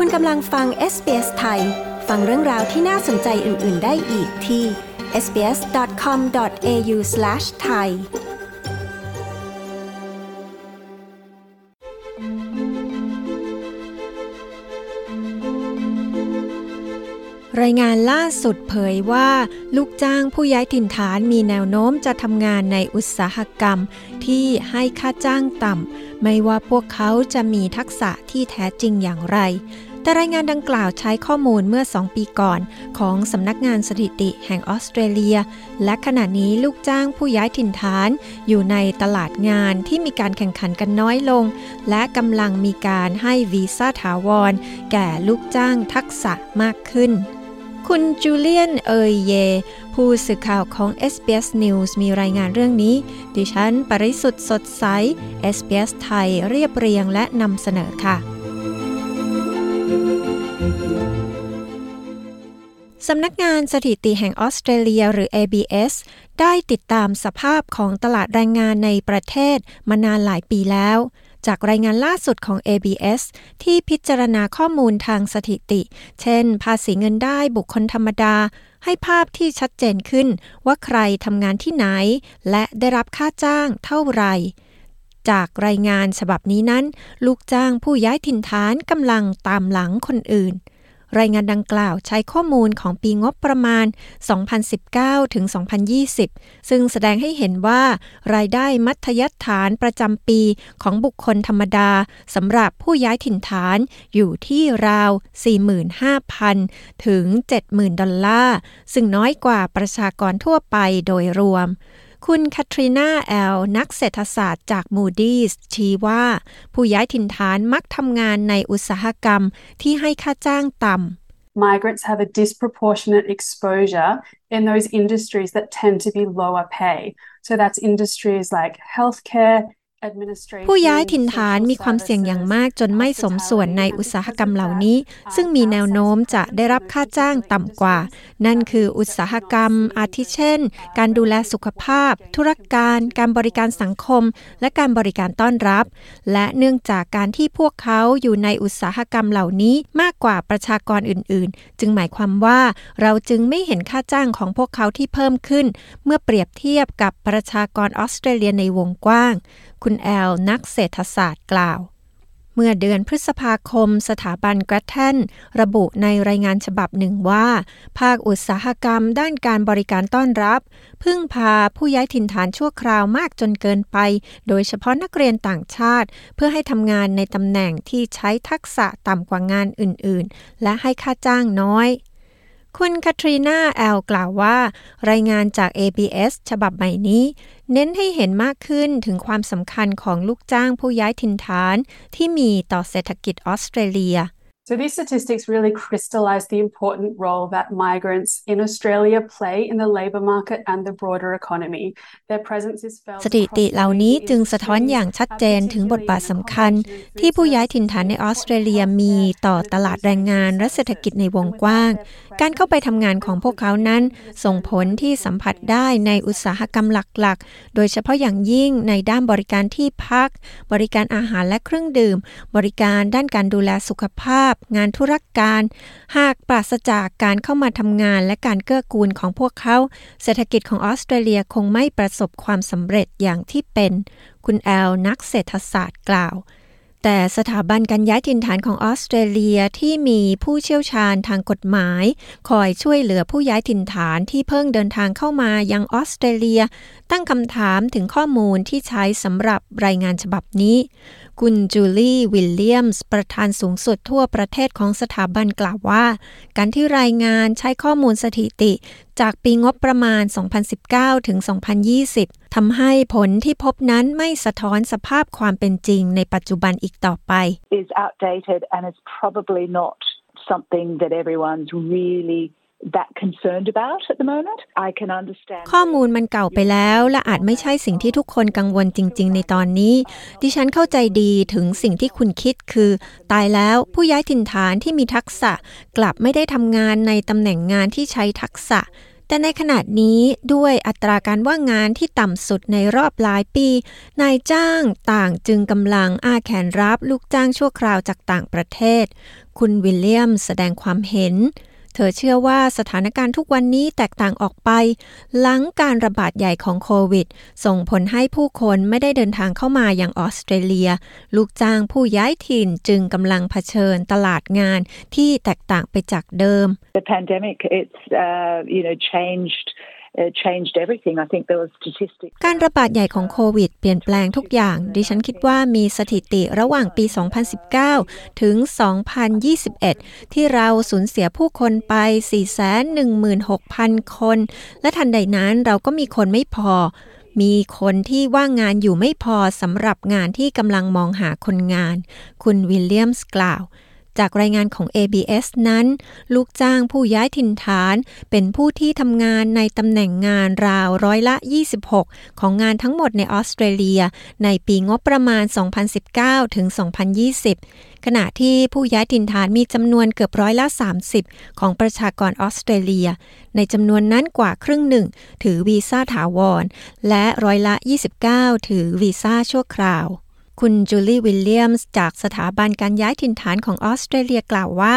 คุณกำลังฟัง SBS ไทย ฟังเรื่องราวที่น่าสนใจอื่น ๆ ได้อีกที่ sbs.com.au/thai รายงานล่าสุดเผยว่า ลูกจ้างผู้ย้ายถิ่นฐานมีแนวโน้มจะทำงานในอุตสาหกรรมที่ให้ค่าจ้างต่ำ ไม่ว่าพวกเขาจะมีทักษะที่แท้จริงอย่างไร แต่รายงานดังกล่าวใช้ข้อมูลเมื่อ 2 ปีก่อน ของสำนักงานสถิติแห่งออสเตรเลีย และขณะนี้ลูกจ้างผู้ย้ายถิ่นฐาน อยู่ในตลาดงานที่มีการแข่งขันกันน้อยลง และกำลังมีการให้วีซ่าถาวร แก่ลูกจ้างทักษะมากขึ้นคุณจูเลียนเอยเย ผู้สื่อข่าวของ SBS News มีรายงานเรื่องนี้ ดิฉัน ปริสุทธ์สดใส SBS ไทยเรียบเรียงและนำเสนอค่ะ สำนักงานสถิติแห่งออสเตรเลียหรือ ABS ได้ติดตามสภาพของตลาดแรงงานในประเทศมานานหลายปีแล้ว จากรายงานล่าสุดของ ABS ที่พิจารณาข้อมูลทางสถิติ เช่น ภาษีเงินได้บุคคลธรรมดา ให้ภาพที่ชัดเจนขึ้นว่าใครทำงานที่ไหน และได้รับค่าจ้างเท่าไหร่จากรายงานฉบับนี้นั้น ลูกจ้างผู้ย้ายถิ่นฐานกำลังตามหลังคนอื่น รายงานดังกล่าวใช้ข้อมูลของปีงบประมาณ 2019 ถึง 2020 ซึ่งแสดงให้เห็นว่ารายได้มัธยัฐานประจำปีของบุคคลธรรมดาสำหรับผู้ย้ายถิ่นฐานอยู่ที่ราว 45,000 ถึง 70,000 ดอลลาร์ ซึ่งน้อยกว่าประชากรทั่วไปโดยรวม คุณคาทรีนาแอล นักเศรษฐศาสตร์จาก Moody's ชี้ว่า ผู้ย้ายถิ่นฐานมักทำงานในอุตสาหกรรมที่ให้ค่าจ้างต่ำ migrants have a disproportionate exposure in those industries that tend to be lower pay. So that's industries like healthcare, ผู้ย้ายถิ่นฐานมีความเสี่ยงอย่างมากจนไม่สมส่วนในอุตสาหกรรมเหล่านี้ ซึ่งมีแนวโน้มจะได้รับค่าจ้างต่ำกว่า นั่นคืออุตสาหกรรม อาทิเช่น การดูแลสุขภาพ ธุรการ การบริการสังคม และการบริการต้อนรับ และเนื่องจากการที่พวกเขาอยู่ในอุตสาหกรรมเหล่านี้มากกว่าประชากรอื่น ๆ จึงหมายความว่าเราจึงไม่เห็นค่าจ้างของพวกเขาที่เพิ่มขึ้น เมื่อเปรียบเทียบกับประชากรออสเตรเลียในวงกว้างคุณแอลนักเศรษฐศาสตร์กล่าว เมื่อเดือนพฤษภาคม สถาบันกรแทนระบุในรายงานฉบับหนึ่งว่า ภาคอุตสาหกรรมด้านการบริการต้อนรับ พึ่งพาผู้ย้ายถิ่นฐานชั่วคราวมากจนเกินไป โดยเฉพาะนักเรียนต่างชาติ เพื่อให้ทำงานในตำแหน่งที่ใช้ทักษะต่ำกว่างานอื่น ๆ และให้ค่าจ้างน้อย คุณคาทรีนาแอลกล่าวว่า รายงานจาก ABS ฉบับใหม่นี้ เน้นให้เห็นมากขึ้นถึงความสำคัญของลูกจ้างผู้ย้ายถิ่นฐาน ที่มีต่อเศรษฐกิจออสเตรเลีย So these statistics really crystallise the important role that migrants in Australia play in the labour market and the broader economy. Their presence is felt สถิติเหล่านี้จึงสะท้อนอย่างชัดเจนถึงบทบาทสำคัญ ที่ผู้ย้ายถิ่นฐานในออสเตรเลียมีต่อตลาดแรงงานและเศรษฐกิจในวงกว้าง การเข้าไปทำงานของพวกเขานั้น ส่งผลที่สัมผัสได้ในอุตสาหกรรมหลักๆ โดยเฉพาะอย่างยิ่งในด้านบริการที่พัก บริการอาหารและเครื่องดื่ม บริการด้านการดูแลสุขภาพงานธุรการ หากปราศจากการเข้ามาทำงานและการเกื้อกูลของพวกเขา เศรษฐกิจของออสเตรเลียคงไม่ประสบความสำเร็จอย่างที่เป็น คุณแอลนักเศรษฐศาสตร์กล่าวแต่สถาบันการย้ายถิ่นฐานของออสเตรเลียที่มีผู้เชี่ยวชาญทางกฎหมาย คอยช่วยเหลือผู้ย้ายถิ่นฐานที่เพิ่งเดินทางเข้ามายังออสเตรเลีย ตั้งคำถามถึงข้อมูลที่ใช้สำหรับรายงานฉบับนี้ คุณจูลี่วิลเลียมส์ประธานสูงสุดทั่วประเทศของสถาบันกล่าวว่า การที่รายงานใช้ข้อมูลสถิติ จากปีงบประมาณ 2019 ถึง 2020 ทำให้ผลที่พบนั้นไม่สะท้อนสภาพความเป็นจริงในปัจจุบันอีกต่อไป is outdated and is probably not something that everyone's really that concerned about at the moment. I can understand. ข้อมูลมันเก่าไปแล้วและอาจไม่ใช่สิ่งที่ทุกคนกังวลจริง ๆ ในตอนนี้ ดิฉันเข้าใจดีถึงสิ่งที่คุณคิดคือ ตายแล้วผู้ย้ายถิ่นฐานที่มีทักษะ กลับไม่ได้ทำงานในตำแหน่งงานที่ใช้ทักษะ แต่ในขณะนี้ด้วยอัตราการว่างงานที่ต่ำสุดในรอบหลายปี นายจ้างต่างจึงกำลังอาแขนรับลูกจ้างชั่วคราวจากต่างประเทศ คุณวิลเลียมแสดงความเห็น เธอเชื่อว่าสถานการณ์ทุกวันนี้แตกต่างออกไป หลังการระบาดใหญ่ของโควิด ส่งผลให้ผู้คนไม่ได้เดินทางเข้ามาอย่างออสเตรเลีย ลูกจ้างผู้ย้ายถิ่นจึงกำลังเผชิญตลาดงานที่แตกต่างไปจากเดิม The pandemic, it's uh, you know changed changed everything. I think there was statistics. การระบาดใหญ่ของโควิดเปลี่ยนแปลงทุกอย่าง ดิฉันคิดว่ามีสถิติระหว่างปี 2019 ถึง 2021 ที่เราสูญเสียผู้คนไป 416,000 คน และทันใดนั้นเราก็มีคนไม่พอมีคนที่ว่างงานอยู่ไม่พอสำหรับงานที่กำลังมองหาคนงาน คุณวิลเลียมส์กล่าว จากรายงานของ ABS นั้น ลูกจ้างผู้ย้ายถิ่นฐาน เป็นผู้ที่ทำงานในตำแหน่งงานราวร้อยละ 26 ของงานทั้งหมดในออสเตรเลีย ในปีงบประมาณ 2019 ถึง 2020 ขณะที่ผู้ย้ายถิ่นฐานมีจำนวนเกือบร้อยละ 30 ของประชากรออสเตรเลีย ในจำนวนนั้นกว่าครึ่งหนึ่ง ถือวีซ่าถาวร และร้อยละ 29 ถือวีซ่าชั่วคราว คุณจูลี่วิลเลียมส์จากสถาบันการย้ายถิ่นฐานของออสเตรเลียกล่าวว่า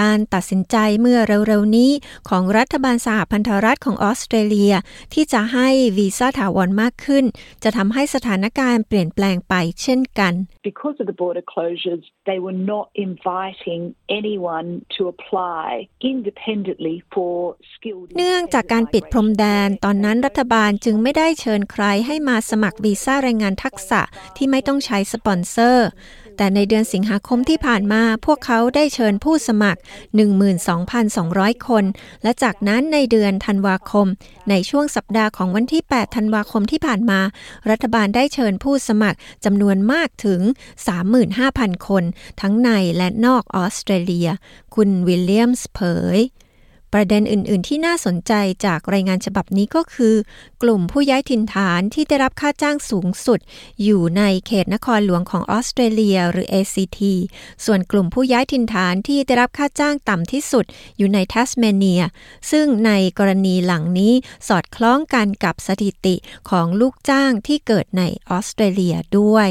การตัดสินใจเมื่อเร็วๆนี้ของรัฐบาลสหพันธรัฐของออสเตรเลีย ที่จะให้วีซ่าถาวรมากขึ้น จะทำให้สถานการณ์เปลี่ยนแปลงไปเช่นกัน Because of the border closures they were not inviting anyone to apply independently for skilled เนื่องจากการปิดพรมแดนตอนนั้นรัฐบาลจึงไม่ได้เชิญใครให้มาสมัครวีซ่าแรงงานทักษะที่ไม่ต้องใช้สปอนเซอร์ แต่ในเดือนสิงหาคมที่ผ่านมา พวกเขาได้เชิญผู้สมัคร 12,200 คน และจากนั้นในเดือนธันวาคม ในช่วงสัปดาห์ของวันที่ 8 ธันวาคมที่ผ่านมา รัฐบาลได้เชิญผู้สมัครจำนวนมากถึง 35,000 คน ทั้งในและนอกออสเตรเลีย คุณวิลเลียมส์เผย ประเด็นอื่น ๆ ที่น่าสนใจจากรายงานฉบับนี้ก็คือ กลุ่มผู้ย้ายถิ่นฐานที่ได้รับค่าจ้างสูงสุด อยู่ในเขตนครหลวงของออสเตรเลียหรือ ACT ส่วนกลุ่มผู้ย้ายถิ่นฐานที่ได้รับค่าจ้างต่ำที่สุดอยู่ในทัสเมเนีย ซึ่งในกรณีหลังนี้สอดคล้องกันกับสถิติของลูกจ้างที่เกิดในออสเตรเลียด้วย